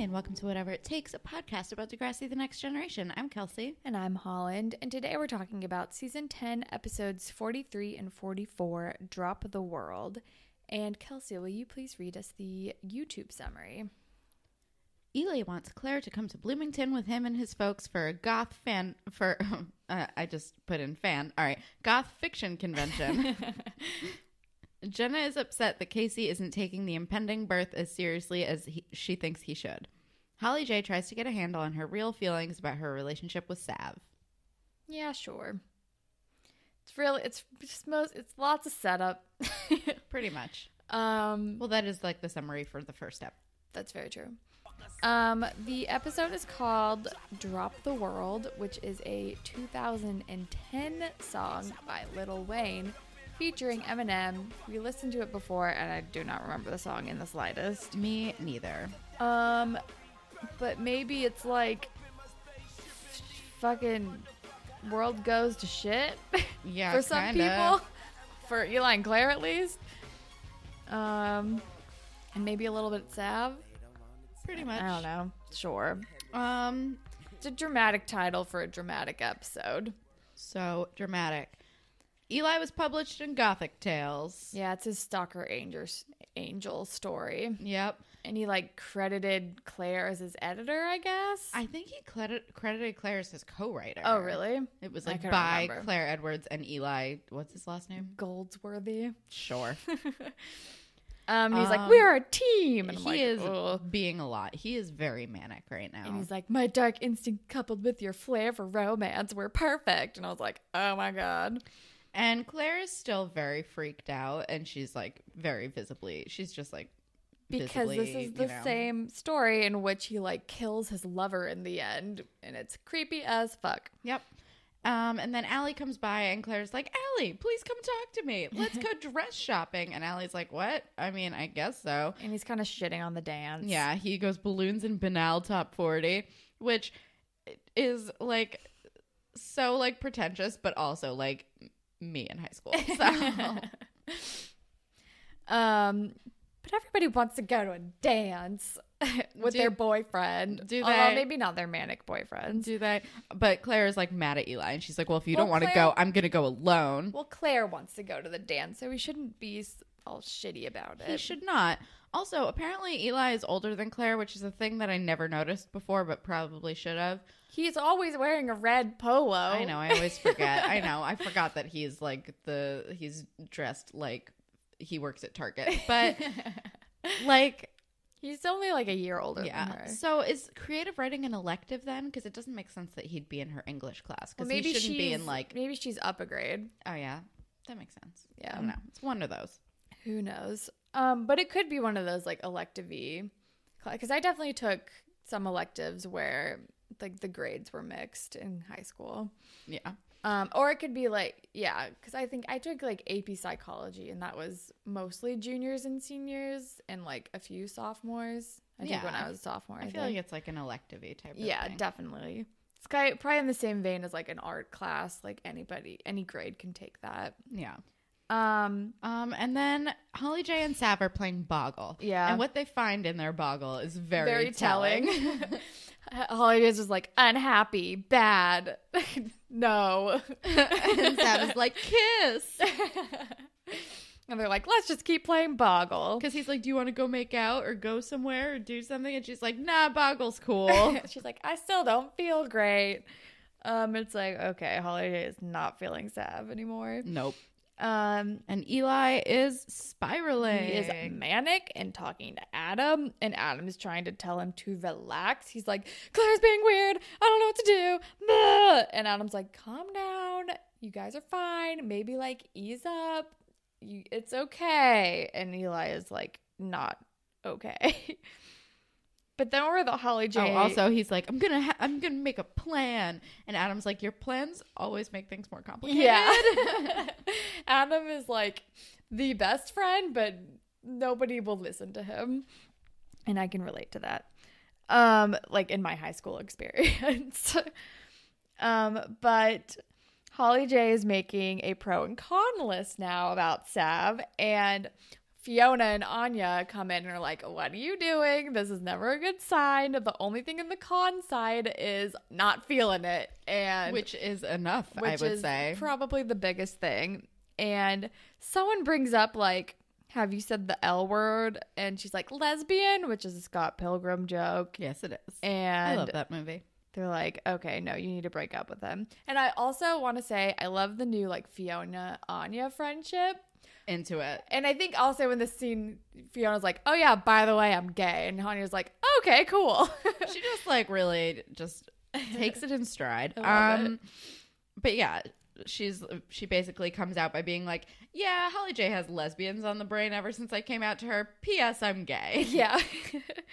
And welcome to Whatever It Takes, a podcast about Degrassi the Next Generation. I'm Kelsey. And I'm Holland, and today we're talking about season 10, episodes 43 and 44 Drop the World. And Kelsey, will you please read us the YouTube summary? Eli wants Claire to come to Bloomington with him and his folks for a goth fan for uh, I just put in fan. All right, goth fiction convention. Jenna is upset that KC isn't taking the impending birth as seriously as he, she thinks he should. Holly J tries to get a handle on her real feelings about her relationship with Sav. Yeah, sure. It's really, it's just most, it's lots of setup. Pretty much. um, Well, that is like the summary for the first step. That's very true. Um, the episode is called Drop the World, which is a 2010 song by Lil Wayne featuring Eminem. We listened to it before and I do not remember the song in the slightest. Me neither. Um, but maybe it's like fucking world goes to shit Yeah, for some kinda. people. For Eli and Claire, at least. Um, and maybe a little bit Sav. Pretty much. I don't know. Sure. Um, It's a dramatic title for a dramatic episode. so dramatic. Eli was published in Gothic Tales. Yeah, it's his stalker angel angel story, Yep. and he like credited Claire as his editor, I guess. I think he credit, credited Claire as his co-writer. oh, really? It was like by remember. Claire Edwards and Eli. What's his last name? Goldsworthy. Sure. Um, he's Um, like, "We're a team," and he like, is "Ugh." being a lot. He is very manic right now. And he's like, "My dark instinct coupled with your flair for romance were perfect," and I was like, "Oh my god." And Claire is still very freaked out, and she's like very visibly. She's just like because this is the you know. same story in which he like kills his lover in the end and it's creepy as fuck Yep. Um, and then Alli comes by and Claire's like, Alli, please come talk to me. Let's go dress shopping. And Alli's like, What? I mean, I guess so. and he's kind of shitting on the dance Yeah, he goes balloons and banal top 40, which is like so like pretentious, but also like me in high school. So um but everybody wants to go to a dance with Do- their boyfriend do although they? maybe not their manic boyfriend. do that. But Claire is like mad at Eli and she's like, Well, if you Well, don't want to go, I'm gonna go alone. well claire wants to go to the dance so we shouldn't be all shitty about it. He should not. Also, apparently Eli is older than Claire, which is a thing that I never noticed before, but probably should have. he's always wearing a red polo I know. I always forget. I know. I forgot that he's like the he's dressed like he works at Target, but like he's only like a year older than yeah. So is creative writing an elective then? Because it doesn't make sense that he'd be in her English class Well, because maybe he shouldn't be in like maybe she's up a grade oh yeah that makes sense. Yeah. I don't know. It's one of those. Who knows? Um, but it could be one of those like elective-y, because I definitely took some electives where like the grades were mixed in high school. Yeah. Um, or it could be like yeah, because I think I took like AP psychology, and that was mostly juniors and seniors, and like a few sophomores. I think when I was a sophomore. I I, feel think. like it's like an elective type of yeah, thing. definitely. It's probably in the same vein as like an art class. Like anybody, any grade can take that. yeah. Um, Um, and then Holly J and Sav are playing Boggle. Yeah. And what they find in their Boggle is very, very telling. telling. Holly J's was like unhappy, bad, no, and Sav is like, kiss. and they're like, let's just keep playing Boggle. Because he's like, do you want to go make out or go somewhere or do something? And she's like, nah, Boggle's cool. She's like, I still don't feel great. Um, it's like okay, Holly J is not feeling Sav anymore. nope. Um, And Eli is spiraling. he is manic and talking to Adam, and Adam is trying to tell him to relax. He's like, Claire's being weird. I don't know what to do. Blah. And Adam's like, calm down. You guys are fine. Maybe like ease up. You, it's okay. And Eli is like, not okay. but then we're the Holly J. Oh, also he's like, I'm gonna, ha- I'm gonna make a plan, and Adam's like, your plans always make things more complicated. Yeah. Adam is like the best friend, but nobody will listen to him. And I can relate to that. Um, like in my high school experience. um, but Holly J is making a pro and con list now about Sav, and Fiona and Anya come in and are like, What are you doing? This is never a good sign. The only thing in the con side is not feeling it. And Which is enough, I which would is say. probably the biggest thing. And someone brings up like, "Have you said the L word?" And she's like, "Lesbian," which is a Scott Pilgrim joke. yes, it is. And I love that movie. they're like, "Okay, no, you need to break up with him." And I also want to say I love the new like Fiona Anya friendship. Into it. And I think also in this scene, Fiona's like, "Oh yeah, by the way, I'm gay," and Anya's like, "Okay, cool." she just like really just takes it in stride. Um but yeah, she's she basically comes out by being like, "Yeah, Holly J has lesbians on the brain ever since I came out to her. P.S. I'm gay." yeah.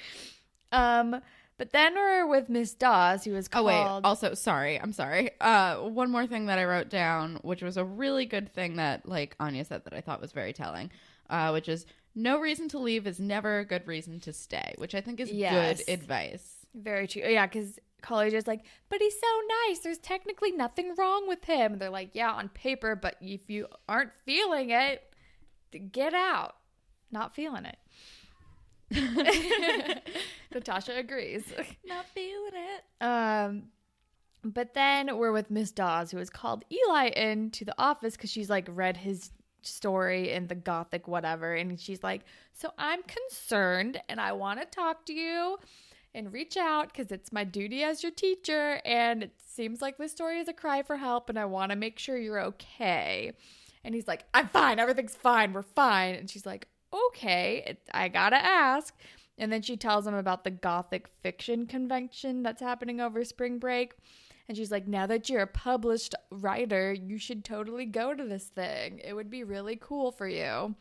um, but then we're with Miss Dawes, who was called. Oh wait, also sorry, I'm sorry. Uh one more thing that I wrote down, which was a really good thing that like Anya said that I thought was very telling. Uh which is no reason to leave is never a good reason to stay, which I think is Yes. good advice. Very true. Yeah, because college is like, but he's so nice. There's technically nothing wrong with him. And they're like, yeah, on paper, but if you aren't feeling it, get out. Not feeling it. Natasha agrees. Not feeling it. Um, but then we're with Miss Dawes, who has called Eli into the office because she's like read his story in the gothic whatever, and she's like, "So I'm concerned, and I want to talk to you." And reach out because it's my duty as your teacher, and it seems like this story is a cry for help, and I want to make sure you're okay. And he's like, I'm fine, everything's fine, we're fine. And she's like, Okay, it, I gotta ask. And then she tells him about the Gothic fiction convention that's happening over spring break. And she's like, Now that you're a published writer, you should totally go to this thing. It would be really cool for you.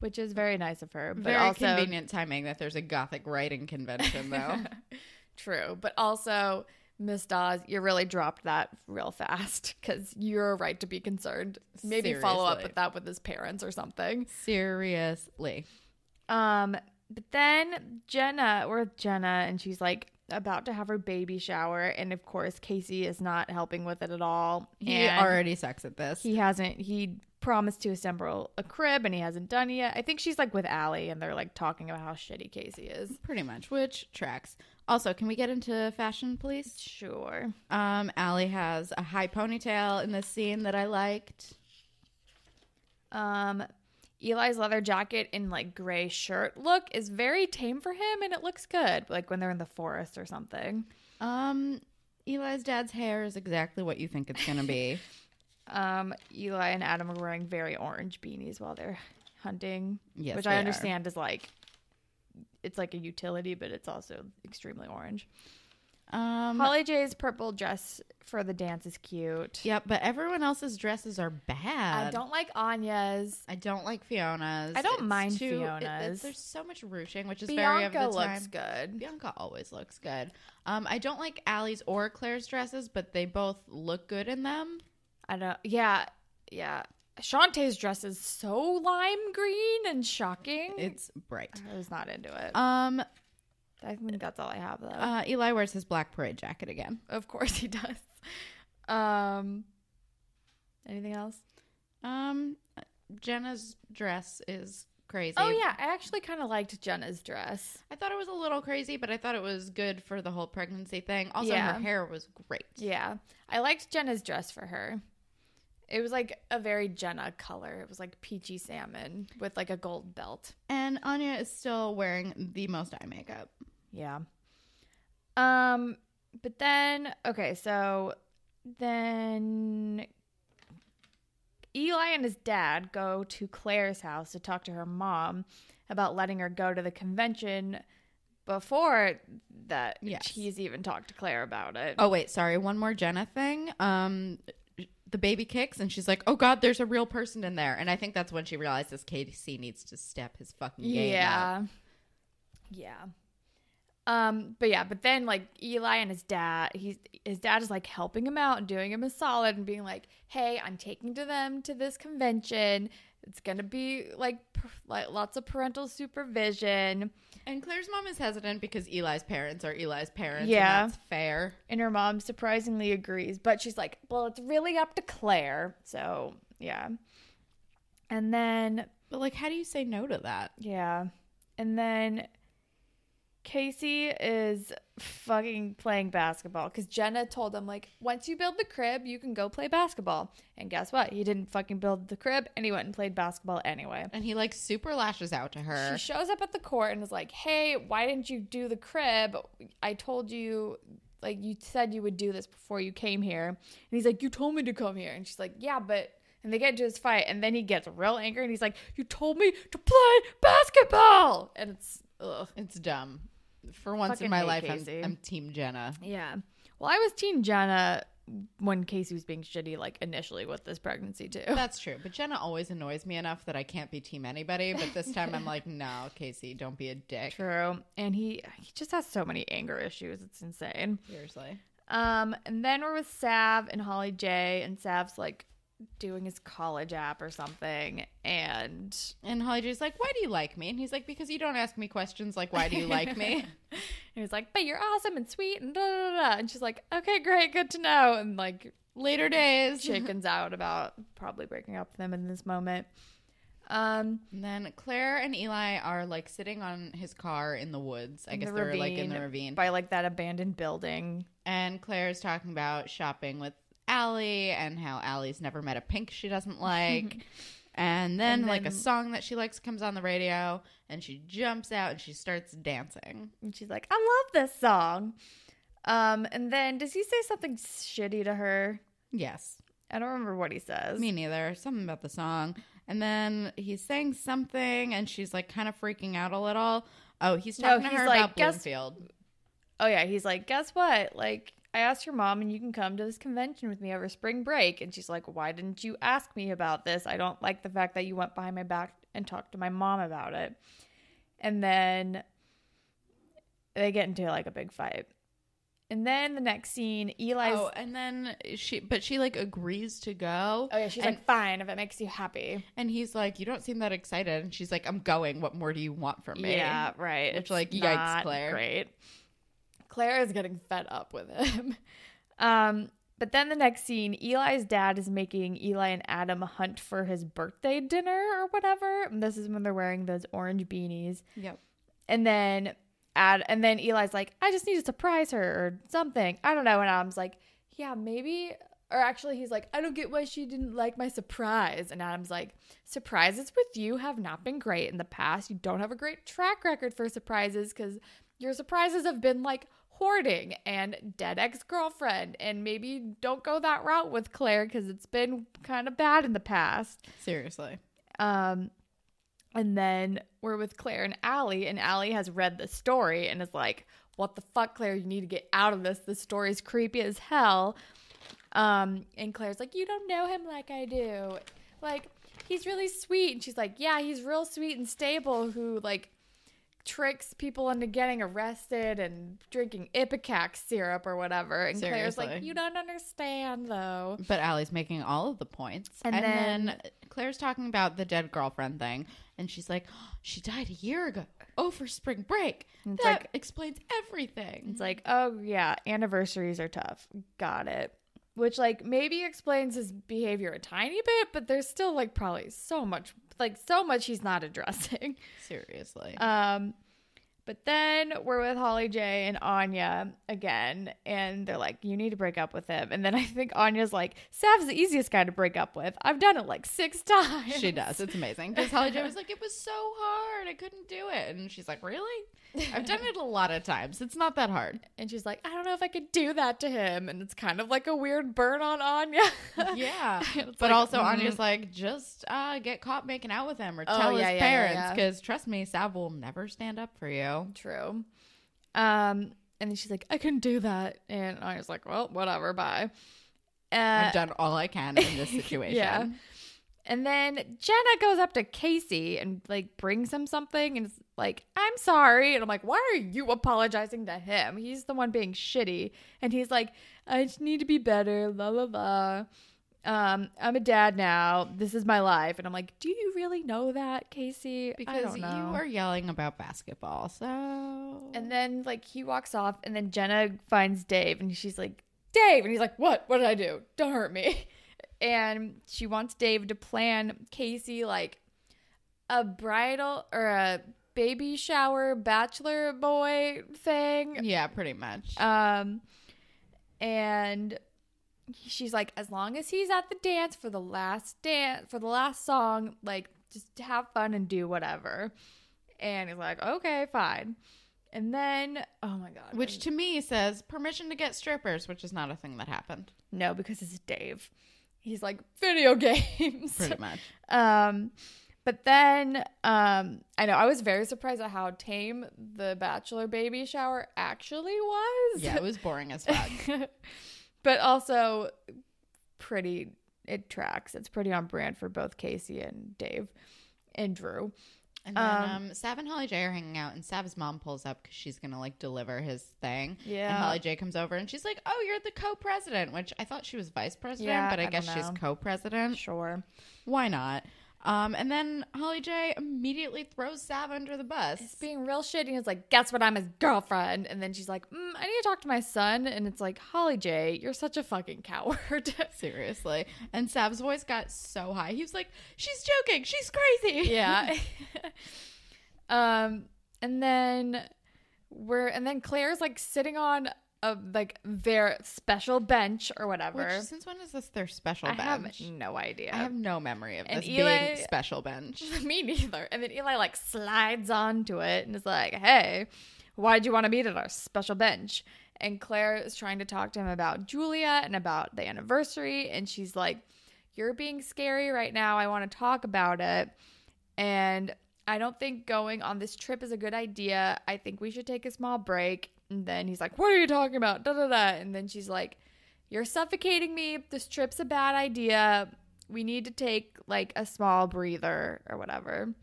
Which is very nice of her. But Very also convenient timing that there's a gothic writing convention though. True. But also, Miss Dawes, you really dropped that real fast because you're right to be concerned. Maybe follow up with that with his parents or something. Seriously. Um, but then Jenna, we're with Jenna, and she's like about to have her baby shower, and of course KC is not helping with it at all. He already sucks at this. he hasn't. He promised to assemble a crib, and he hasn't done it yet. I think she's like with Alli, and they're like talking about how shitty KC is. Pretty much, which tracks. Also, can we get into fashion, please? Sure. Um, Alli has a high ponytail in this scene that I liked. Um, Eli's leather jacket and like gray shirt look is very tame for him, and it looks good. Like when they're in the forest or something. Um, Eli's dad's hair is exactly what you think it's gonna be. Um, Eli and Adam are wearing very orange beanies while they're hunting, Yes, which I are. understand is like it's like a utility, but it's also extremely orange. Um, Holly J's purple dress for the dance is cute. Yep, but everyone else's dresses are bad. I don't like Anya's. I don't like Fiona's. I don't It's mind too- Fiona's. it- there's so much ruching, which is very of the time. looks good. Bianca always looks good. Um, I don't like Alli's or Claire's dresses, but they both look good in them. I don't. Yeah, yeah. Chantay's dress is so lime green and shocking. It's bright. I was not into it. Um, I think that's all I have though. uh, Eli wears his black parade jacket again. of course he does. Um, anything else? Um, Jenna's dress is crazy. Oh yeah, I actually kind of liked Jenna's dress. I thought it was a little crazy, but I thought it was good for the whole pregnancy thing. Also, Yeah. her hair was great. Yeah, I liked Jenna's dress for her. It was like a very Jenna color. It was like peachy salmon with like a gold belt. And Anya is still wearing the most eye makeup. Yeah. Um, but then okay, so then Eli and his dad go to Claire's house to talk to her mom about letting her go to the convention before that Yes. he's even talked to Claire about it. Oh wait, sorry. One more Jenna thing. Um, the baby kicks, and she's like, "Oh God, there's a real person in there." And I think that's when she realizes KC needs to step his fucking game up. yeah. Yeah. Um, but yeah, but then like Eli and his dad, he's his dad is like helping him out and doing him a solid and being like, "Hey, I'm taking to them to this convention. It's gonna be like like lots of parental supervision. And Claire's mom is hesitant because Eli's parents are Eli's parents. Yeah. And that's fair. And her mom surprisingly agrees, but she's like, well, it's really up to Claire. So, yeah. And then, But like, how do you say no to that? yeah. And then KC is fucking playing basketball because Jenna told him, like, once you build the crib, you can go play basketball. And guess what? He didn't fucking build the crib and he went and played basketball anyway. And he like super lashes out to her. She shows up at the court and is like, "Hey, why didn't you do the crib? I told you like you said you would do this before you came here." And he's like, "You told me to come here." And she's like, "Yeah, but and they get into this fight and then he gets real angry and he's like, "You told me to play basketball." And it's ugh. It's dumb. For once Fucking in my hate life, I'm, KC. I'm Team Jenna. Yeah. Well, I was team Jenna when KC was being shitty like initially with this pregnancy too. That's true. But Jenna always annoys me enough that I can't be Team anybody. But this time I'm like, no, KC, don't be a dick. True. And he he just has so many anger issues. It's insane. Seriously. Um, and then we're with Sav and Holly J, and Sav's like doing his college app or something, and And Holly J's like, why do you like me? And he's like, because you don't ask me questions like, why do you like me? and he's like, "But you're awesome and sweet," and da da da. And she's like, "Okay, great, good to know." And like Later days. chickens out about probably breaking up with him in this moment. Um, And then Claire and Eli are like sitting on his car in the woods. I guess the they're like in the ravine. by like that abandoned building. And Claire's talking about shopping with Alli and how Alli's never met a pink she doesn't like. and then And like a song that she likes comes on the radio and she jumps out and she starts dancing. And she's like, "I love this song." Um, and then does he say something shitty to her? Yes. I don't remember what he says. Me neither. Something about the song. And then he's saying something and she's like kind of freaking out a little. Oh, he's No, talking to he's her like, about "Guess- Bloomfield. Oh yeah, he's like, guess what? Like, I asked your mom, and you can come to this convention with me over spring break. And she's like, why didn't you ask me about this? I don't like the fact that you went behind my back and talked to my mom about it. And then they get into like a big fight. And then the next scene, Eli's. Oh, and then she, but she like agrees to go. Oh yeah, she's and, like, fine if it makes you happy. and he's like, you don't seem that excited. And she's like, I'm going. What more do you want from me? Yeah, right. Which, It's like, yikes, not Claire. Great. Claire is getting fed up with him. Um, but then the next scene, Eli's dad is making Eli and Adam hunt for his birthday dinner or whatever. And this is when they're wearing those orange beanies. Yep. And then Ad and then Eli's like, I just need to surprise her or something. I don't know. And Adam's like, Yeah, maybe or actually he's like, I don't get why she didn't like my surprise. And Adam's like, surprises with you have not been great in the past. You don't have a great track record for surprises because your surprises have been like hoarding and dead ex-girlfriend. And maybe don't go that route with Claire because it's been kind of bad in the past. Seriously. Um, and then we're with Claire and Alli, and Alli has read the story and is like, "What the fuck, Claire? You need to get out of this. The story's creepy as hell." Um, and Claire's like, "You don't know him like I do. Like, he's really sweet." And she's like, "Yeah, he's real sweet and stable. Who like." Tricks people into getting arrested and drinking ipecac syrup or whatever and claire's like you don't understand though But Alli's making all of the points. And And, then- then, Claire's talking about the dead girlfriend thing. And she's like, oh, she died a year ago. Oh, for spring break. It's that like- explains everything. It's like, oh yeah, anniversaries are tough. Got it. Which like maybe explains his behavior a tiny bit, but there's still like probably so much like so much he's not addressing. Seriously. Um but then we're with Holly J and Anya again, and they're like, You need to break up with him. And then I think Anya's like, Sav's the easiest guy to break up with. I've done it like six times. she does. It's amazing. Because Holly J was like, it was so hard. I couldn't do it. And she's like, really? I've done it a lot of times. It's not that hard. And she's like, I don't know if I could do that to him. And it's kind of like a weird burn on Anya. Yeah. But like, also, mm. Anya's like, just uh, get caught making out with him or Oh, tell yeah, his yeah, yeah, parents. yeah. Because trust me, Sav will never stand up for you. True. Um, and then she's like, I couldn't do that. And I was like, well, whatever, bye. Uh, I've done all I can in this situation. yeah. And then Jenna goes up to KC and like brings him something and it's like, I'm sorry. And I'm like, why are you apologizing to him? He's the one being shitty. And he's like, I just need to be better, la la la. Um, I'm a dad now. This is my life. And I'm like, do you really know that, KC? Because you are yelling about basketball, so And then like he walks off, and then Jenna finds Dave, and she's like, Dave, and he's like, what? What did I do? Don't hurt me. And she wants Dave to plan KC like a bridal or a baby shower bachelor boy thing. yeah, pretty much. Um, and she's like, as long as he's at the dance for the last dance for the last song, like just have fun and do whatever. And he's like, okay, fine. And then, oh my god, which to me says permission to get strippers, which is not a thing that happened. no, because it's Dave. He's like video games. Pretty much. Um, but then um, I know I was very surprised at how tame the bachelor baby shower actually was. Yeah, it was boring as fuck. but also pretty it tracks it's pretty on brand for both KC and dave and drew And then Um, um, Sav and Holly J are hanging out, and Sav's mom pulls up because she's gonna like deliver his thing. Yeah. And Holly J comes over and she's like, "Oh, you're the co-president," which I thought she was vice president, Yeah, but I, I guess she's co-president. sure Why not? Um, and then Holly J immediately throws Sav under the bus. it's being real shitty and it's like guess what i'm his girlfriend and then she's like mm, i need to talk to my son and it's like holly j you're such a fucking coward Seriously. And Sav's voice got so high. He was like, "She's joking. She's crazy." yeah um and then we're and then claire's like sitting on a like their special bench or whatever Which, since when is this their special i have bench? no idea I have no memory of And this Eli- being special bench. Me neither. And then Eli like slides onto it and is like, "Hey, why'd you want to meet at our special bench?" And Claire is trying to talk to him about Julia and about the anniversary, and she's like, "You're being scary right now. I want to talk about it." And I don't think going on this trip is a good idea. I think we should take a small break. And then he's like, "What are you talking about?" Da da da. And then she's like, "You're suffocating me. This trip's a bad idea. We need to take like a small breather or whatever."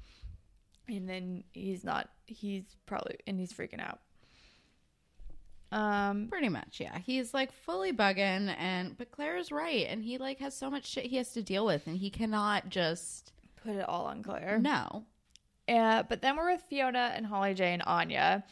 And then he's not. He's probably and he's freaking out. Um. Pretty much, yeah. He's like fully bugging, and but Claire is right, and he like has so much shit he has to deal with, and he cannot just Put it all on Claire. no. Uh, but then we're with Fiona and Holly J and Anya.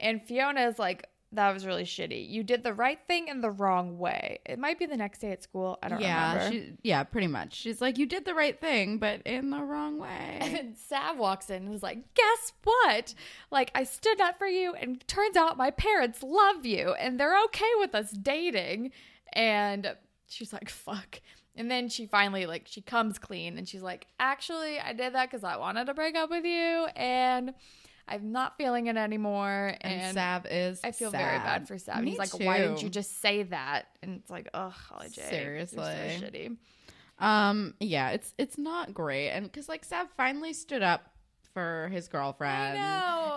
And Fiona is like, that was really shitty. You did the right thing in the wrong way. It might be the next day at school. I don't yeah, remember. she, yeah, pretty much. She's like, you did the right thing, but in the wrong way. then Sav walks in and is like, guess what? Like, I stood up for you, and turns out my parents love you, and they're okay with us dating. And she's like, fuck. And then she finally, like, she comes clean and she's like, actually, I did that because I wanted to break up with you, and I'm not feeling it anymore. and, And, Sav is. I feel very bad for Sav. Me he's like, why didn't you just say that? And it's like, ugh, Holly J. you're so Seriously. shitty. Um, yeah, it's it's not great, and because like Sav finally stood up for his girlfriend.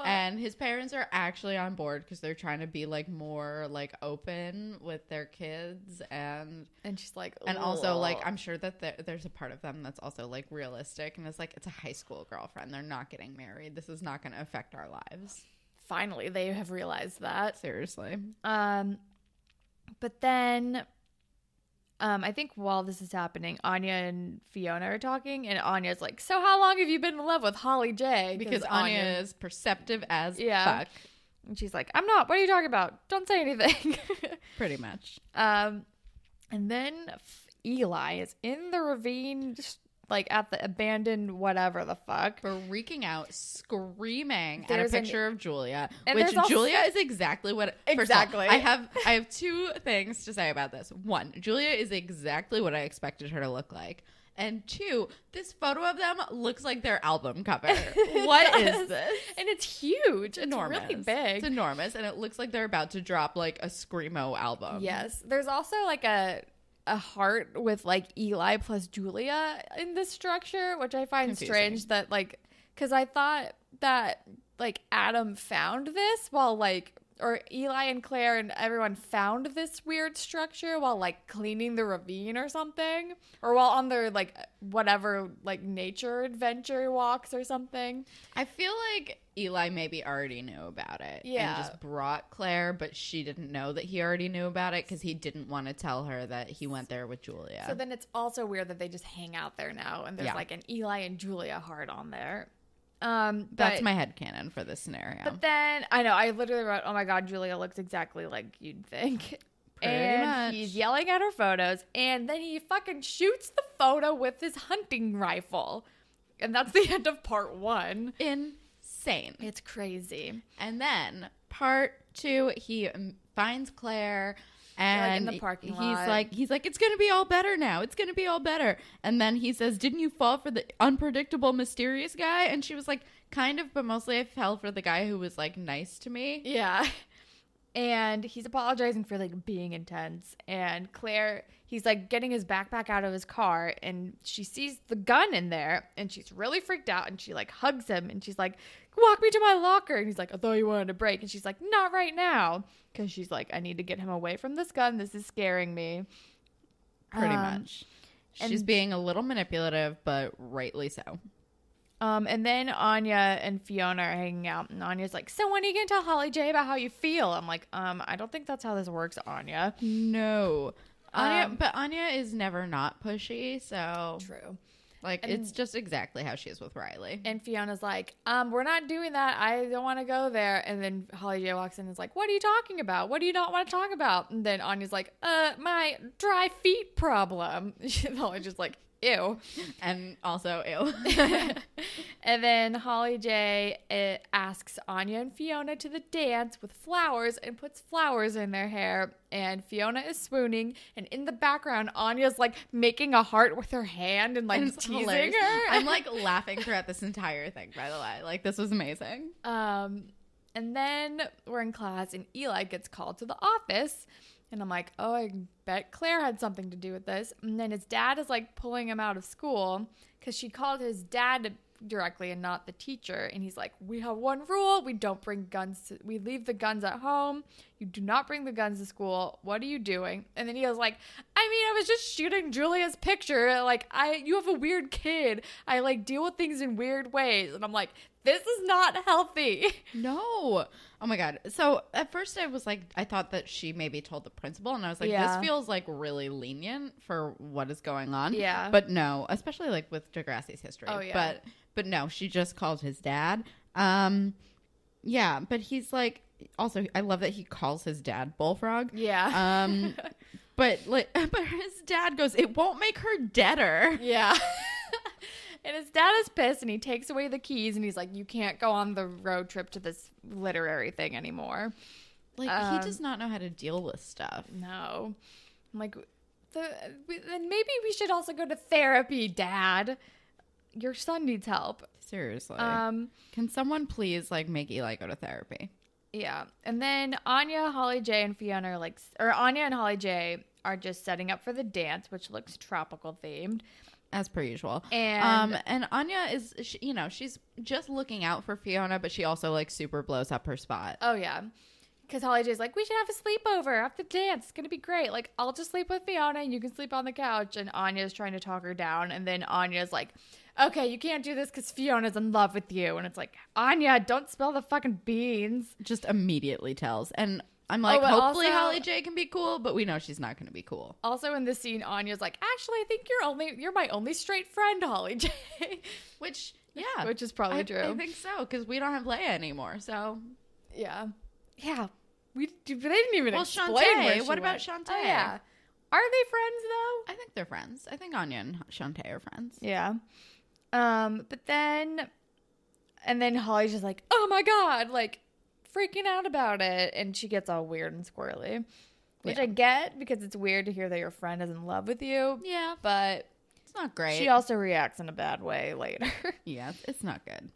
And his parents are actually on board because they're trying to be like more like open with their kids and And she's like, and also like I'm sure that there, there's a part of them that's also like realistic and it's like it's a high school girlfriend. They're not getting married. This is not going to affect our lives. finally they have realized that. Seriously. Um, but then, um, I think while this is happening, Anya and Fiona are talking, and Anya's like, "So how long have you been in love with Holly J?" Because Anya is perceptive as Yeah. fuck. and she's like, "I'm not. What are you talking about? Don't say anything." Pretty much. um, and then f- Eli is in the ravine, just like at the abandoned whatever the fuck. freaking out, screaming There's at a an- picture of Julia, which there's also- Julia is exactly what. of all, Exactly. I have I have two things to say about this. One, Julia is exactly what I expected her to look like. And two, this photo of them looks like their album cover. what is this? And it's huge. It's enormous. really big. It's enormous, and it looks like they're about to drop like a screamo album. Yes. There's also like a a heart with like Eli plus Julia in this structure, which I find Confusing. strange that like cuz I thought that like Adam found this while like or Eli and Claire and everyone found this weird structure while like cleaning the ravine or something, or while on their like whatever like nature adventure walks or something. I feel like Eli maybe already knew about it. Yeah. And just brought Claire, but she didn't know that he already knew about it because he didn't want to tell her that he went there with Julia. So then it's also weird that they just hang out there now, and there's Yeah. like an Eli and Julia heart on there. Um, That's but- my headcanon for this scenario. But then I know I literally wrote, "Oh my god, Julia looks exactly like you'd think." Pretty and much. he's yelling at her photos, and then he fucking shoots the photo with his hunting rifle, and that's the end of part one. Insane. It's crazy. And then part two, he finds Claire like, in and the parking he's lot. like he's like it's gonna be all better now it's gonna be all better and then he says didn't you fall for the unpredictable mysterious guy and she was like kind of but mostly i fell for the guy who was like nice to me Yeah. And he's apologizing for like being intense. And Claire, he's like getting his backpack out of his car and she sees the gun in there and she's really freaked out and she like hugs him and she's like, Walk me to my locker. And he's like, I thought you wanted a break. And she's like, Not right now. Cause she's like, I need to get him away from this gun. This is scaring me. pretty Um, much she's and- being a little manipulative but rightly so Um, and then Anya and Fiona are hanging out, and Anya's like, "So when are you gonna tell Holly J about how you feel?" I'm like, "Um, I don't think that's how this works, Anya." no anya Um, but anya is never not pushy so True. like And- it's just exactly how she is with riley And Fiona's like, um, we're not doing that. I don't want to go there. And then Holly J walks in and is like, what are you talking about? What do you not want to talk about? And then Anya's like, uh, my dry feet problem. Holly's just like, ew. and also ew and then Holly J uh, asks Anya and Fiona to the dance with flowers and puts flowers in their hair. And Fiona is swooning. And in the background, Anya's like making a heart with her hand and like And teasing hilarious. her. I'm like laughing throughout this entire thing, by the way. Like this was amazing. Um, and then we're in class, and Eli gets called to the office. And I'm like, oh, I bet Claire had something to do with this. And then his dad is like pulling him out of school because she called his dad directly and not the teacher. And he's like, we have one rule: we don't bring guns. To, we leave the guns at home. You do not bring the guns to school. What are you doing? And then he was like, I mean, I was just shooting Julia's picture. Like, I, you have a weird kid. I like deal with things in weird ways. And I'm like, this is not healthy. No. Oh my god. So at first I was like I thought that she maybe told the principal and I was like Yeah. this feels like really lenient for what is going on. Yeah. But no, especially like with Degrassi's history. Oh, yeah. But but no, she just called his dad. Um yeah, but he's like also I love that he calls his dad Bullfrog. Yeah. Um but like but his dad goes it won't make her deader. yeah. and his dad is pissed and he takes away the keys and he's like, you can't go on the road trip to this literary thing anymore. Like Um, he does not know how to deal with stuff. No. I'm like, the, then maybe we should also go to therapy, dad. Your son needs help. Seriously. Um, Can someone please like make Eli go to therapy? Yeah. And then Anya, Holly J, and Fiona are like, or Anya and Holly J are just setting up for the dance, which looks tropical themed. As per usual. And- um and Anya is she, you know, she's just looking out for Fiona, but she also like super blows up her spot. Oh, yeah. Because Holly J's like, we should have a sleepover after the dance. It's to be great. Like, I'll just sleep with Fiona and you can sleep on the couch. And Anya's trying to talk her down. And then Anya's like, okay, you can't do this because Fiona's in love with you. And it's like, Anya, don't spill the fucking beans. Just immediately tells. And I'm like, Oh, hopefully also- Holly J can be cool, but we know she's not going to be cool. Also in this scene, Anya's like, actually, I think you're only, you're my only straight friend, Holly J. Which, yeah, Which is probably I, true. I think so because we don't have Leia anymore. So, Yeah. Yeah. We they didn't even Well, explain Chantay. What about. Chantay? Oh, yeah. Are they friends though? I think they're friends. I think Anya and Chantay are friends. Yeah. Um, but then and then Holly's just like, "Oh my god," like freaking out about it and she gets all weird and squirrely. Which Yeah. I get because it's weird to hear that your friend is in love with you, Yeah, but it's not great. she also reacts in a bad way later. Yeah, it's not good.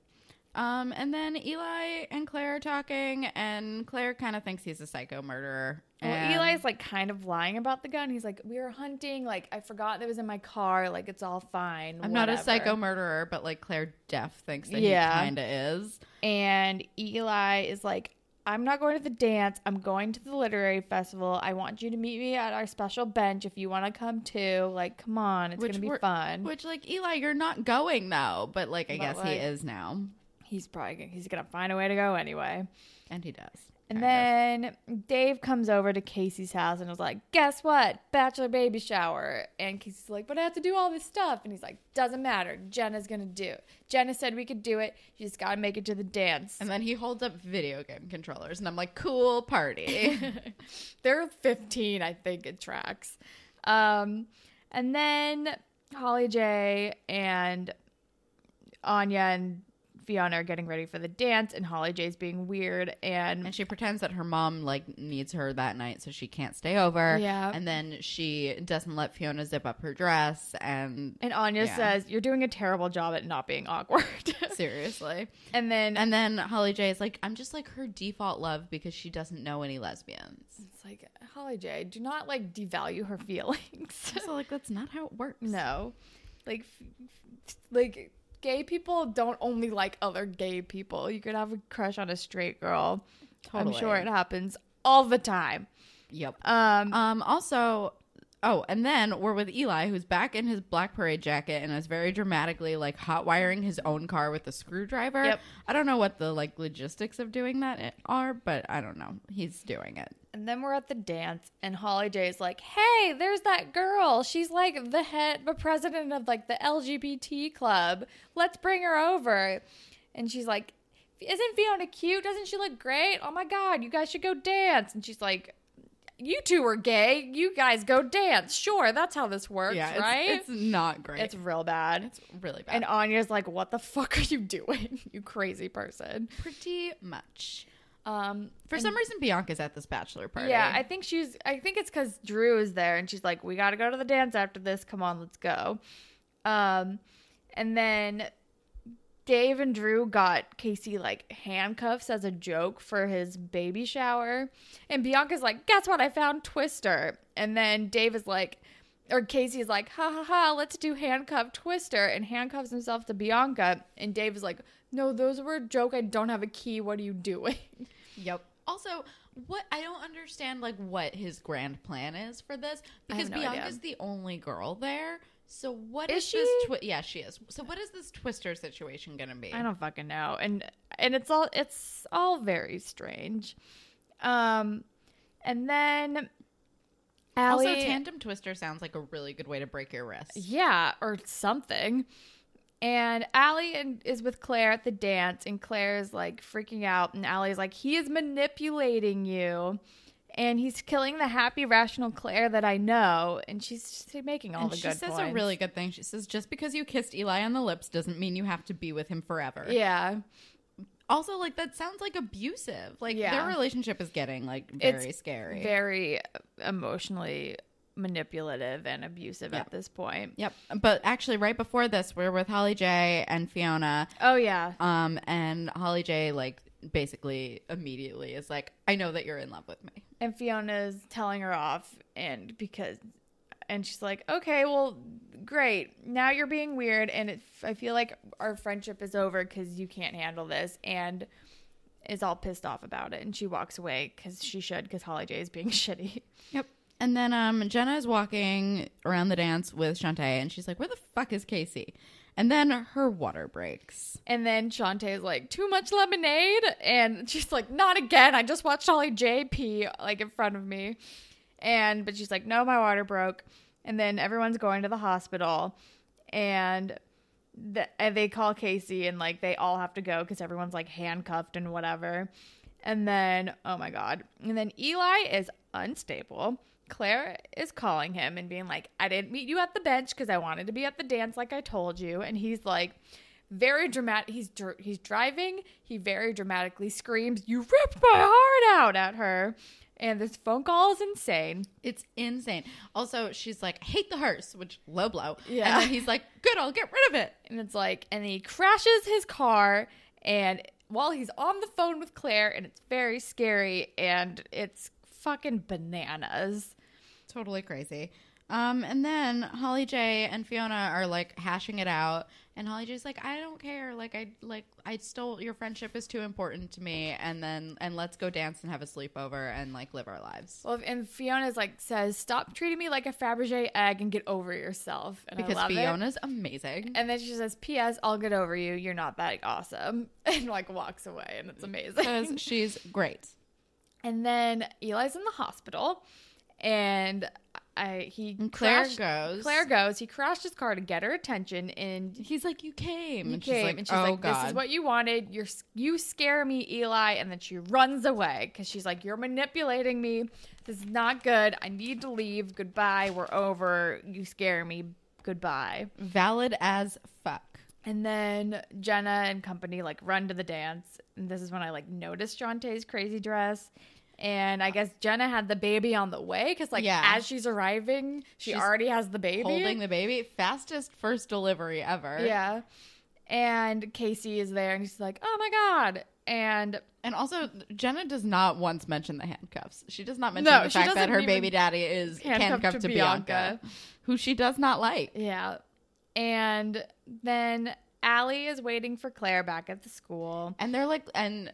Um, and then Eli and Claire are talking, and Claire kind of thinks he's a psycho murderer. Well, and- Eli's like kind of lying about the gun. He's like, "We were hunting. Like, I forgot it was in my car. Like, it's all fine. I'm not a psycho murderer, but like Claire Def thinks that Yeah. he kind of is. And Eli is like, I'm not going to the dance. I'm going to the literary festival. I want you to meet me at our special bench if you want to come too. Like, come on, it's Which gonna be fun. Which, like, Eli, you're not going though, but like, I But, guess he is now, he's probably gonna, he's gonna find a way to go anyway. and he does. And then Dave comes over to KC's house and was like, Guess what? Bachelor baby shower. And KC's like, But I have to do all this stuff. And he's like, Doesn't matter. Jenna's going to do it. Jenna said we could do it. You just got to make it to the dance. and then he holds up video game controllers, and I'm like, cool party. They're 15, I think, it tracks. Um, and then Holly J and Anya and Fiona are getting ready for the dance, and Holly J's being weird. And and she pretends that her mom like needs her that night, so she can't stay over. Yeah. and then she doesn't let Fiona zip up her dress, and and Anya Yeah. says, You're doing a terrible job at not being awkward. seriously. and then And then Holly J is like, I'm just like her default love because she doesn't know any lesbians. It's like Holly J, do not like devalue her feelings. so like that's not how it works. no, like, like gay people don't only like other gay people. You could have a crush on a straight girl. Totally. I'm sure it happens all the time. Yep. Um, Um. Also, oh, and then we're with Eli, who's back in his black parade jacket and is very dramatically like hot wiring his own car with a screwdriver. Yep. I don't know what the like logistics of doing that are, but I don't know. He's doing it. and then we're at the dance, and Holly J is like, "Hey, there's that girl. She's like the head, the president of like the LGBT club. Let's bring her over." And she's like, "Isn't Fiona cute? Doesn't she look great? Oh my god, you guys should go dance." And she's like, "You two are gay. You guys go dance. Sure, that's how this works, it's, right?" It's not great. It's real bad. It's really bad. and Anya's like, "What the fuck are you doing, you crazy person?" pretty much. Um, For and- some reason, Bianca's at this bachelor party. Yeah, I think she's. I think it's because Drew is there, and she's like, "We got to go to the dance after this. Come on, let's go." Um, and then Dave and Drew got KC like handcuffs as a joke for his baby shower, and Bianca's like, "Guess what? I found Twister." And then Dave is like, or KC is like, "Ha ha ha! Let's do handcuff Twister," and handcuffs himself to Bianca, and Dave is like, "No, those were a joke. I don't have a key. What are you doing?" Yep. Also, what I don't understand, like, what his grand plan is for this because no idea. Bianca's the only girl there. So what Is is, this? Twi- yeah, she is. So what is this Twister situation gonna be? I don't fucking know. And and it's all it's all very strange. Um and then Alli Also, tandem Twister sounds like a really good way to break your wrist. Yeah, or something. And Alli and, is with Claire at the dance, and Claire is like freaking out, and Alli's like, he is manipulating you, and he's killing the happy, rational Claire that I know, and she's making all and the she good She says points. a really good thing. She says, just because you kissed Eli on the lips doesn't mean you have to be with him forever. yeah, Also, like, that sounds like abusive. Like, Yeah. their relationship is getting, like, It's very scary. very emotionally manipulative and abusive Yeah. at this point. Yep. But actually, right before this, we're with Holly J and Fiona. Oh yeah, Um, and Holly J like basically immediately is like, I know that you're in love with me. And Fiona's telling her off, and because, and she's like, okay, well, great. Now you're being weird, and it, I feel like our friendship is over because you can't handle this, and is all pissed off about it, and she walks away because she should, because Holly J is being shitty. Yep. And then um Jenna is walking around the dance with Chantay and she's like, Where the fuck is KC? And then her water breaks. And then Chantay is like, too much lemonade, and she's like, not again. I just watched Holly J pee like in front of me, and but she's like, no, my water broke. And then everyone's going to the hospital, and the, and they call KC, and like they all have to go because everyone's like handcuffed and whatever. And then, oh my god, and then Eli is unstable. Claire is calling him and being like, I didn't meet you at the bench because I wanted to be at the dance like I told you. And he's like, very dramatic. He's dr- he's driving. He very dramatically screams, "You ripped my heart out!" at her, and this phone call is insane. It's insane. Also, she's like, I hate the hearse, which low blow. Yeah. And then he's like, Good, I'll get rid of it. And it's like, and he crashes his car, and while he's on the phone with Claire, and it's very scary, and it's fucking bananas. Totally crazy. Um, and then Holly J and Fiona are like hashing it out, And Holly J's like, I don't care. Like I like I still your friendship is too important to me. And then and let's go dance and have a sleepover and like live our lives. Well, and Fiona's like says, "Stop treating me like a Fabergé egg and get over yourself." And Because love it. Fiona's amazing. And then she says, "P.S. I'll get over you. You're not that awesome," and like walks away, and it's amazing. Because she's great. And then Eli's in the hospital, and I he And Claire crashed- goes. Claire goes. He crashed his car to get her attention, and He's like, You came. he and came, she's like, and she's oh, like, "This God. is what you wanted. You're you scare me, Eli." And then she runs away because she's like, "You're manipulating me. This is not good. I need to leave. Goodbye. We're over. You scare me. Goodbye." Valid as fuck. And then Jenna and company like run to the dance. And this is when I like noticed Chantay's crazy dress. And I guess Jenna had the baby on the way because like Yeah. as she's arriving, she She's already has the baby. Holding the baby. Fastest first delivery ever. yeah. And KC is there and he's like, "Oh my god!" And And also, Jenna does not once mention the handcuffs. She does not mention No, the fact that her baby daddy is Handcuffed handcuffed, to to, Bianca, Bianca. who she does not like. yeah, and then Alli is waiting for Claire back at the school. And they're like, and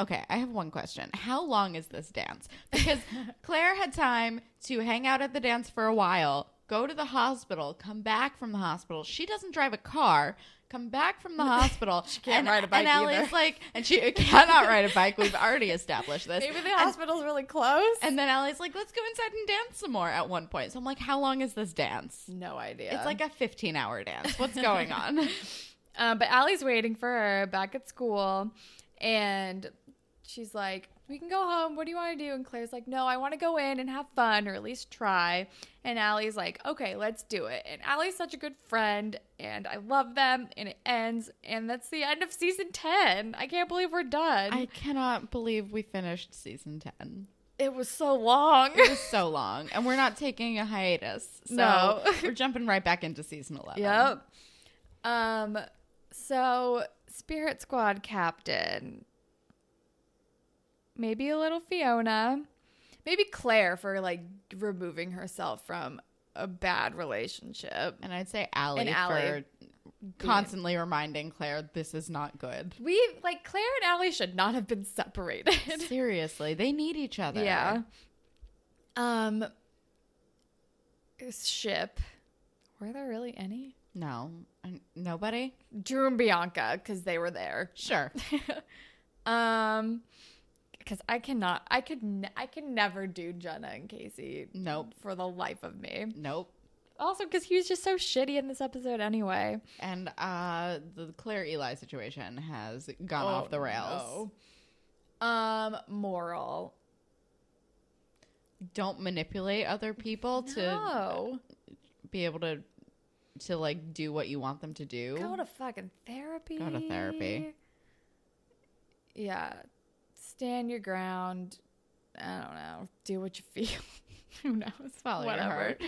okay, I have one question. How long is this dance? Because Claire had time to hang out at the dance for a while, go to the hospital, come back from the hospital. She doesn't drive a car. Come back from the hospital. she can't ride a bike And Alli's either. like, and she cannot ride a bike. We've already established this. Maybe the And- hospital's really close. And then Alli's like, let's go inside and dance some more at one point. So I'm like, how long is this dance? no idea. It's like a 15 hour dance. What's going on? Um, but Alli's waiting for her back at school, and she's like, "We can go home. What do you want to do?" And Claire's like, "No, I want to go in and have fun, or at least try." And Alli's like, "Okay, let's do it." And Alli's such a good friend, and I love them. And it ends, and that's the end of season ten. I can't believe we're done. I cannot believe we finished season 10. it was so long. It was so long. And we're not taking a hiatus. So No. we're jumping right back into season 11. Yep. Um. So, Spirit Squad captain. Maybe a little Fiona. Maybe Claire for like removing herself from a bad relationship. And I'd say Alli, And Alli. for constantly reminding Claire this is not good. We like Claire and Alli should not have been separated. Seriously, they need each other. yeah. Um. Ship. Were there really any? No. Nobody? Drew and Bianca because they were there. Sure. Um, because I cannot, I could, ne- I could never do Jenna and KC Nope. for the life of me. Nope. Also, because he was just so shitty in this episode anyway. And uh the Claire Eli situation has gone off the rails. no. Um, moral. Don't manipulate other people to be able to to like do what you want them to do. go to fucking therapy. Go to therapy. Yeah, stand your ground. I don't know. Do what you feel. Who knows? Follow your heart.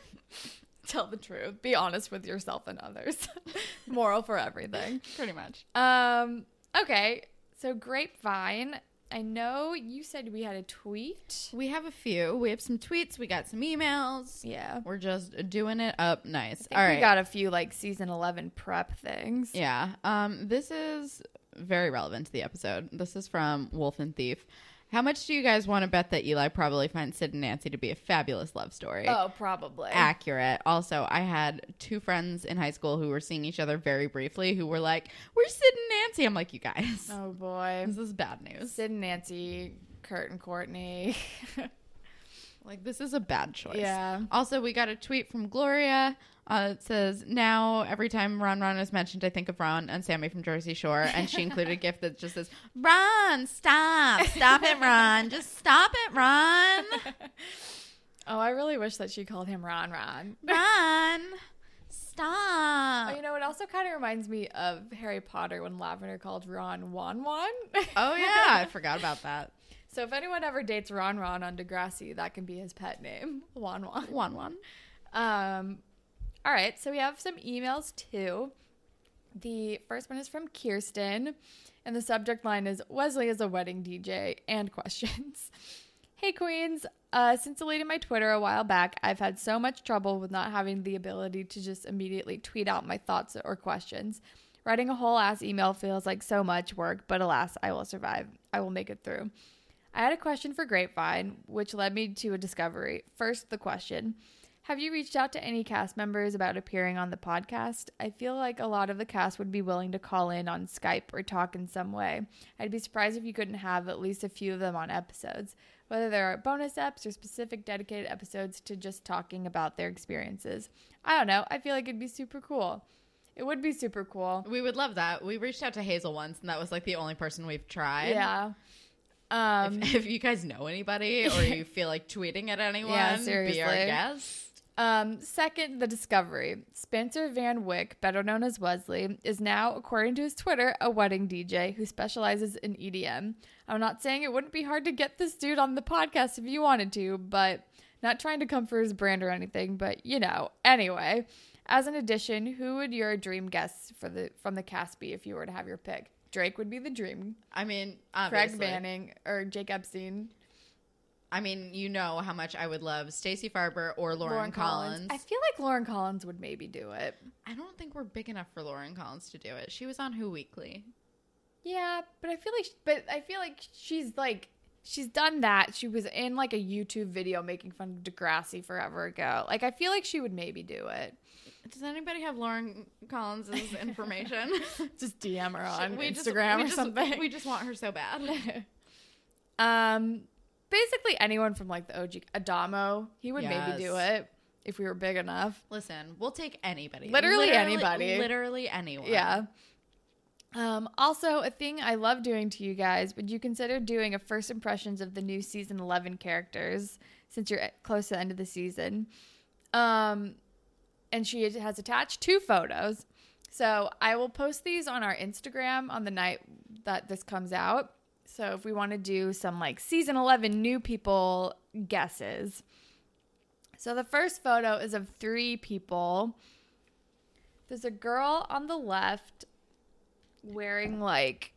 Tell the truth. Be honest with yourself and others. Moral for everything. Pretty much. Um. Okay. So grapevine. I know you said we had a tweet. We have a few. We have some tweets. We got some emails. Yeah. We're just doing it up nice. All right. We got a few like season eleven prep things. Yeah. Um, this is very relevant to the episode. This is from Wolf and Thief. How much do you guys want to bet that Eli probably finds Sid and Nancy to be a fabulous love story? Oh, probably. Accurate. Also, I had two friends in high school who were seeing each other very briefly who were like, We're Sid and Nancy. I'm like, You guys, Oh boy. this is bad news. Sid and Nancy, Kurt and Courtney. Like, this is a bad choice. Yeah. Also, we got a tweet from Gloria. Uh, it says, Now, every time Ron Ron is mentioned, I think of Ron and Sammy from Jersey Shore. And she included a gift that just says, Ron, stop. Stop it, Ron. Just stop it, Ron. oh, I really wish that she called him Ron Ron. Ron, Oh, stop. you know, it also kind of reminds me of Harry Potter when Lavender called Ron Won Won. Oh, yeah. I forgot about that. so if anyone ever dates Ron Ron on Degrassi, that can be his pet name, Won Won. One, one. Um, all right, so we have some emails too. The first one is from Kirsten, and the subject line is Wesley is a wedding DJ and questions. Hey, Queens. Uh, since deleting my Twitter a while back, I've had so much trouble with not having the ability to just immediately tweet out my thoughts or questions. Writing a whole ass email feels like so much work, but alas, I will survive. I will make it through. I had a question for Grapevine, which led me to a discovery. First, the question Have you reached out to any cast members about appearing on the podcast? I feel like a lot of the cast would be willing to call in on Skype or talk in some way. I'd be surprised if you couldn't have at least a few of them on episodes, whether there are bonus eps or specific dedicated episodes to just talking about their experiences. I don't know. I feel like it'd be super cool. It would be super cool. We would love that. We reached out to Hazel once, and that was like the only person we've tried. Yeah. Um, If, if you guys know anybody or you feel like tweeting at anyone, yeah, be our seriously. guest. Um, second, the discovery. Spencer Van Wyck, better known as Wesley, is now, according to his Twitter, a wedding DJ who specializes in EDM. I'm not saying it wouldn't be hard to get this dude on the podcast if you wanted to, but not trying to come for his brand or anything, but you know. Anyway, as an addition, who would your dream guests for the from the cast be if you were to have your pick? Drake would be the dream. I mean, Craig obviously. Manning or Jake Epstein. I mean, you know how much I would love Stacey Farber or Lauren, Collins. I feel like Lauren Collins would maybe do it. I don't think we're big enough for Lauren Collins to do it. She was on Who Weekly. Yeah, but I feel like, but I feel like she's like, she's done that. She was in like a YouTube video making fun of Degrassi forever ago. Like, I feel like she would maybe do it. Does anybody have Lauren Collins' information? Just DM her on We just- Instagram we or just- something. We just want her so bad. um, basically anyone from like the OG Adamo, he would maybe do it if we were big enough. Listen, we'll take anybody. Literally anybody. Literally anyone. Yeah. Um, also, a thing I love doing to you guys, would you consider doing a first impressions of the new season 11 characters since you're close to the end of the season? Um, and she has attached two photos. So I will post these on our Instagram on the night that this comes out. So if we want to do some like season 11 new people guesses. So the first photo is of three people. There's a girl on the left wearing like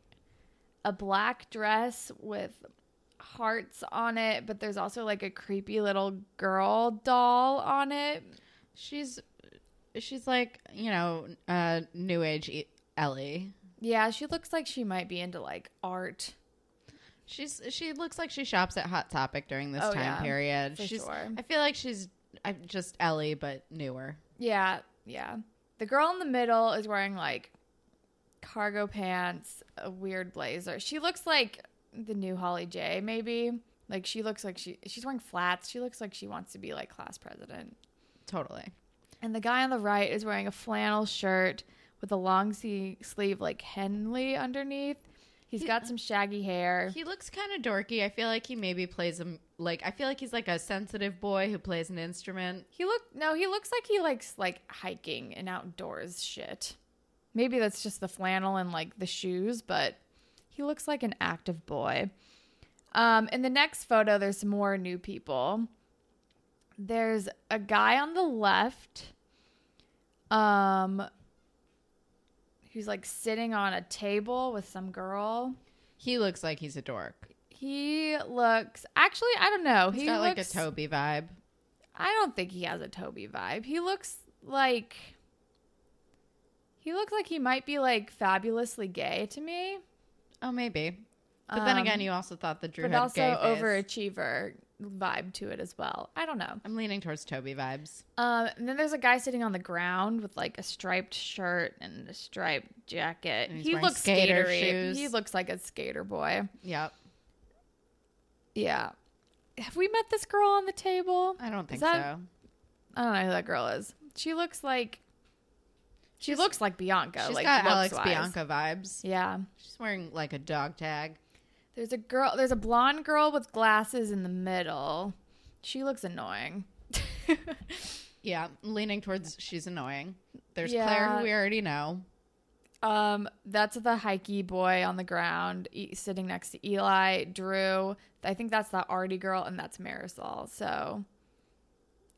a black dress with hearts on it, but there's also like a creepy little girl doll on it. She's she's like, you know, uh new age Ellie. Yeah, she looks like she might be into like art. She's she looks like she shops at Hot Topic during this Oh, time yeah, period. for she's sure. I feel like she's I, just Ellie but newer. Yeah, yeah. The girl in the middle is wearing like cargo pants, a weird blazer. She looks like the new Holly J, maybe. Like she looks like she she's wearing flats. She looks like she wants to be like class president. Totally. And the guy on the right is wearing a flannel shirt with a long sleeve like Henley underneath. He's He- got some shaggy hair. He looks kind of dorky. I feel like he maybe plays a like I feel like he's like a sensitive boy who plays an instrument. He look no, he looks like he likes like hiking and outdoors shit. Maybe that's just the flannel and like the shoes, but he looks like an active boy. Um, in the next photo, there's some more new people. There's a guy on the left, um, who's like sitting on a table with some girl. He looks like he's a dork. He looks actually, I don't know. He's he got like a Toby vibe. I don't think he has a Toby vibe. He looks like he looks like he might be like fabulously gay to me, Oh, maybe. But then Um, again, you also thought the Drew but had also gay face. overachiever vibe to it as well. I don't know. I'm leaning towards Toby vibes. Um, and then there's a guy sitting on the ground with like a striped shirt and a striped jacket. He looks skater skatery. shoes. He looks like a skater boy. Yep. Yeah. Have we met this girl on the table? I don't think that- so. I don't know who that girl is. She looks like she She's- looks like Bianca. She's like got Alex looks-wise. Bianca vibes. Yeah. She's wearing like a dog tag. There's a girl. There's a blonde girl with glasses in the middle. She looks annoying. Yeah, leaning towards she's annoying. There's Yeah. Claire, who we already know. um, that's the hikey boy on the ground e- sitting next to Eli, Drew. I think that's the arty girl, and that's Marisol. So,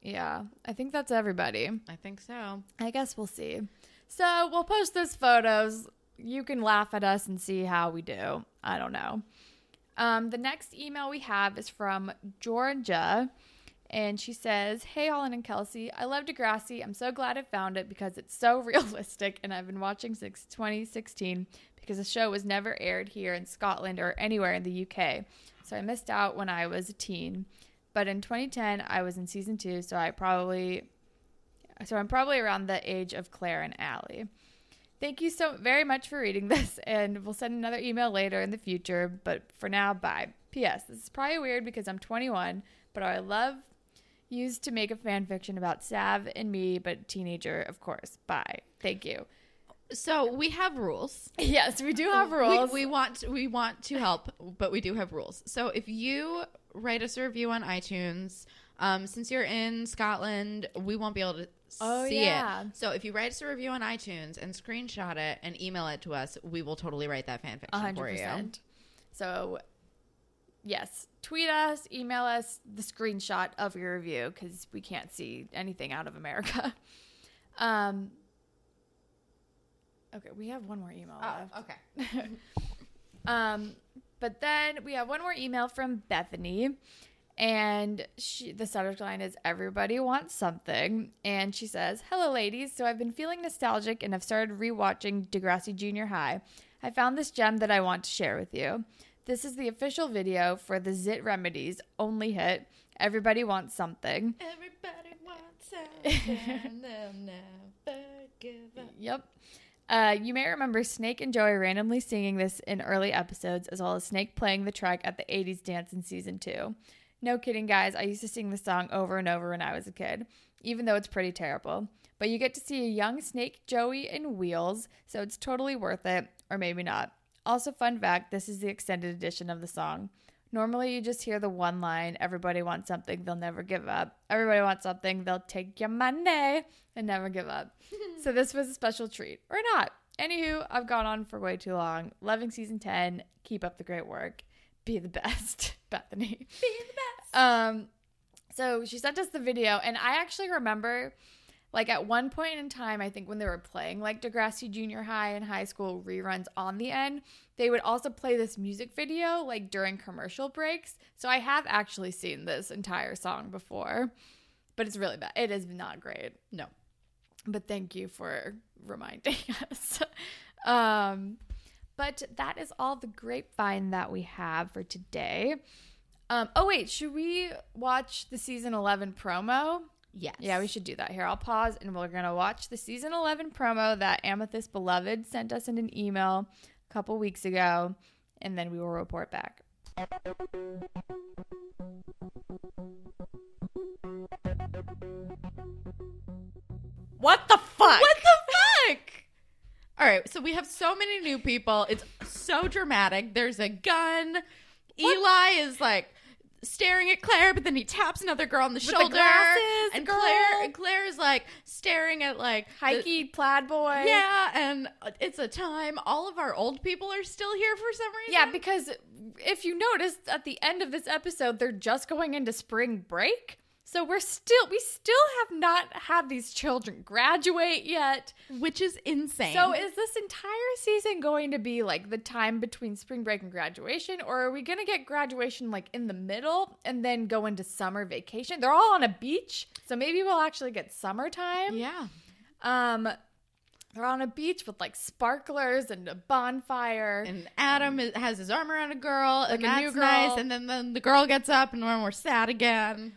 yeah, I think that's everybody. I think so. I guess we'll see. So we'll post those photos. You can laugh at us and see how we do. I don't know. Um, the next email we have is from Georgia. And she says, Hey, Holland and Kelsey, I love Degrassi. I'm so glad I found it because it's so realistic, and I've been watching since 2016 because the show was never aired here in Scotland or anywhere in the UK. So I missed out when I was a teen. But in 2010, I was in season two, so I probably, so I'm probably around the age of Claire and Alli. Thank you so very much for reading this, and we'll send another email later in the future. But for now, bye. P.S. This is probably weird because I'm 21, but I love used to make a fan fiction about Sav and me, but teenager, of course. Bye. Thank you. So we have rules. Yes, we do have rules. We, we want we want to help, but we do have rules. So if you write us a review on iTunes, um, since you're in Scotland, we won't be able to Oh, see yeah. it. So if you write us a review on iTunes and screenshot it and email it to us, we will totally write that fan fiction for you. So, yes, tweet us, email us the screenshot of your review because we can't see anything out of America. Um. Okay, we have one more email left. okay. Um, but then we have one more email from Bethany, and she the subject line is "Everybody wants something," and she says, "Hello, ladies. So I've been feeling nostalgic and I've started rewatching Degrassi Junior High. I found this gem that I want to share with you. This is the official video for the Zit Remedies only hit. Everybody wants something. Everybody wants something. They'll never give up. Yep." Uh, you may remember Snake and Joey randomly singing this in early episodes, as well as Snake playing the track at the 80s dance in season two. No kidding, guys, I used to sing this song over and over when I was a kid, even though it's pretty terrible. But you get to see a young Snake, Joey, in wheels, so it's totally worth it, or maybe not. Also, fun fact this is the extended edition of the song. Normally, you just hear the one line everybody wants something, they'll never give up. Everybody wants something, they'll take your money and never give up. so, this was a special treat, or not. Anywho, I've gone on for way too long. Loving season 10. Keep up the great work. Be the best, Bethany. Be the best. Um, so she sent us the video, and I actually remember, like at one point in time, I think when they were playing like Degrassi Junior High and high school reruns on the end, they would also play this music video like during commercial breaks. So I have actually seen this entire song before, but it's really bad. It is not great. No. But thank you for reminding us. um, but that is all the grapevine that we have for today. Um, oh wait, should we watch the season 11 promo? Yes. Yeah, we should do that. Here, I'll pause and we're going to watch the season 11 promo that Amethyst Beloved sent us in an email a couple weeks ago, and then we will report back. What the fuck? What the fuck? All right, so we have so many new people. It's so dramatic. There's a gun. Eli is like staring at Claire, but then he taps another girl on the the shoulder. glasses, and girl. Claire and Claire is like staring at like the- Hikey plaid boy. yeah, and it's a time. All of our old people are still here for some reason. Yeah, because if you notice at the end of this episode, they're just going into spring break. So we're still we still have not had these children graduate yet. which is insane. So is this entire season going to be like the time between spring break and graduation or are we going to get graduation like in the middle and then go into summer vacation? They're all on a beach, so maybe we'll actually get summertime. yeah. Um they're on a beach with like sparklers and a bonfire. And Adam is, has his arm around a girl, Like and a that's new girl. nice. And then, then the girl gets up, and we're sad again.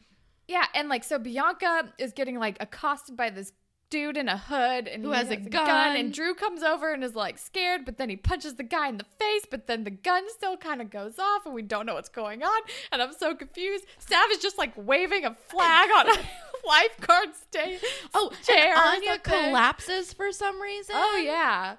Yeah, and like so Bianca is getting like accosted by this dude in a hood and Who he has a gun. and Drew comes over and is like scared, but then he punches the guy in the face, but then the gun still kind of goes off and we don't know what's going on. And I'm so confused. Sav is just like waving a flag on a lifeguard stay Oh, chair. Anya collapses for some reason. Oh yeah.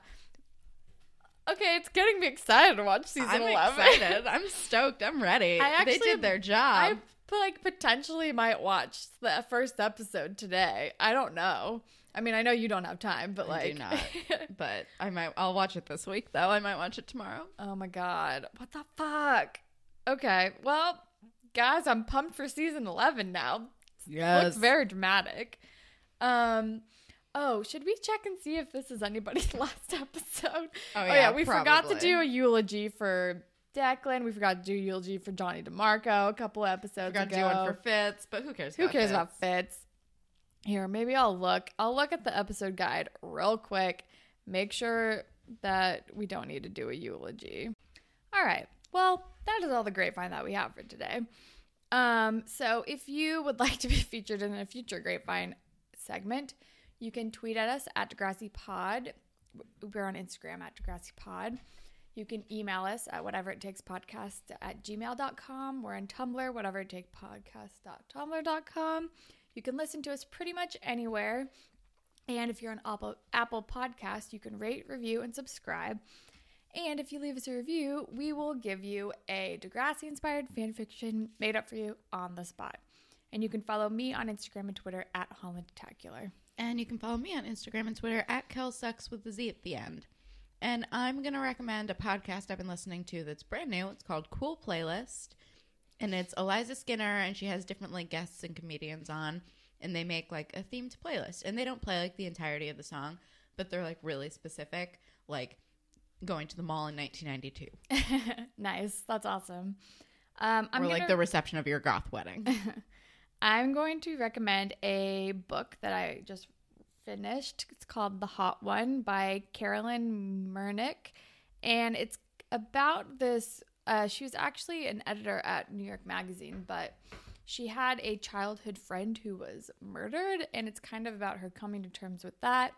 Okay, it's getting me excited to watch season I'm 11. excited. I'm stoked. I'm ready. I they did their job. I like potentially might watch the first episode today. I don't know. I mean, I know you don't have time, but I like, do not. but I might. I'll watch it this week, though. I might watch it tomorrow. oh my god, what the fuck? Okay, well, guys, I'm pumped for season eleven now. Yes, looks very dramatic. Um. Oh, should we check and see if this is anybody's last episode? Oh, yeah, yeah, we forgot to do a eulogy for Declan. We forgot to do eulogy for Johnny DeMarco a couple episodes Forgot to ago. do one for Fitz, but who cares? Who cares about Fitz? Here, maybe I'll look. I'll look at the episode guide real quick. Make sure that we don't need to do a eulogy. All right. Well, that is all the grapevine that we have for today. Um, so if you would like to be featured in a future grapevine segment, you can tweet at us at Degrassi Pod. We're on Instagram at Degrassi Pod. You can email us at whatever it takes podcast at gmail.com. We're on Tumblr, whatever it takes podcast.tumblr.com. You can listen to us pretty much anywhere. And if you're on Apple, Apple Podcast, you can rate, review, and subscribe. And if you leave us a review, we will give you a Degrassi inspired fan fiction made up for you on the spot. And you can follow me on Instagram and Twitter at Hollandtacular. And you can follow me on Instagram and Twitter at KelSucks with the Z at the end. And I'm going to recommend a podcast I've been listening to that's brand new. It's called Cool Playlist. And it's Eliza Skinner, and she has different like guests and comedians on. And they make like a themed playlist. And they don't play like the entirety of the song, but they're like really specific, like going to the mall in 1992. nice. That's awesome. Um, I'm or like gonna- the reception of your goth wedding. I'm going to recommend a book that I just finished. It's called The Hot One by Carolyn Murnick. And it's about this. Uh, she was actually an editor at New York Magazine, but she had a childhood friend who was murdered. And it's kind of about her coming to terms with that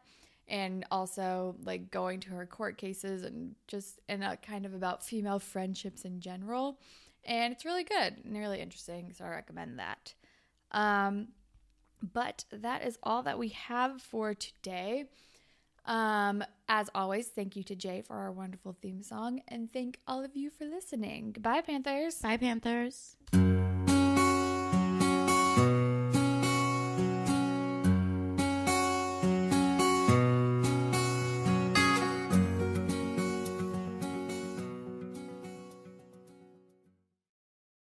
and also like going to her court cases and just and uh, kind of about female friendships in general. And it's really good and really interesting. So I recommend that. Um, but that is all that we have for today. Um, as always, thank you to Jay for our wonderful theme song, and thank all of you for listening. Goodbye, Panthers. Bye, Panthers.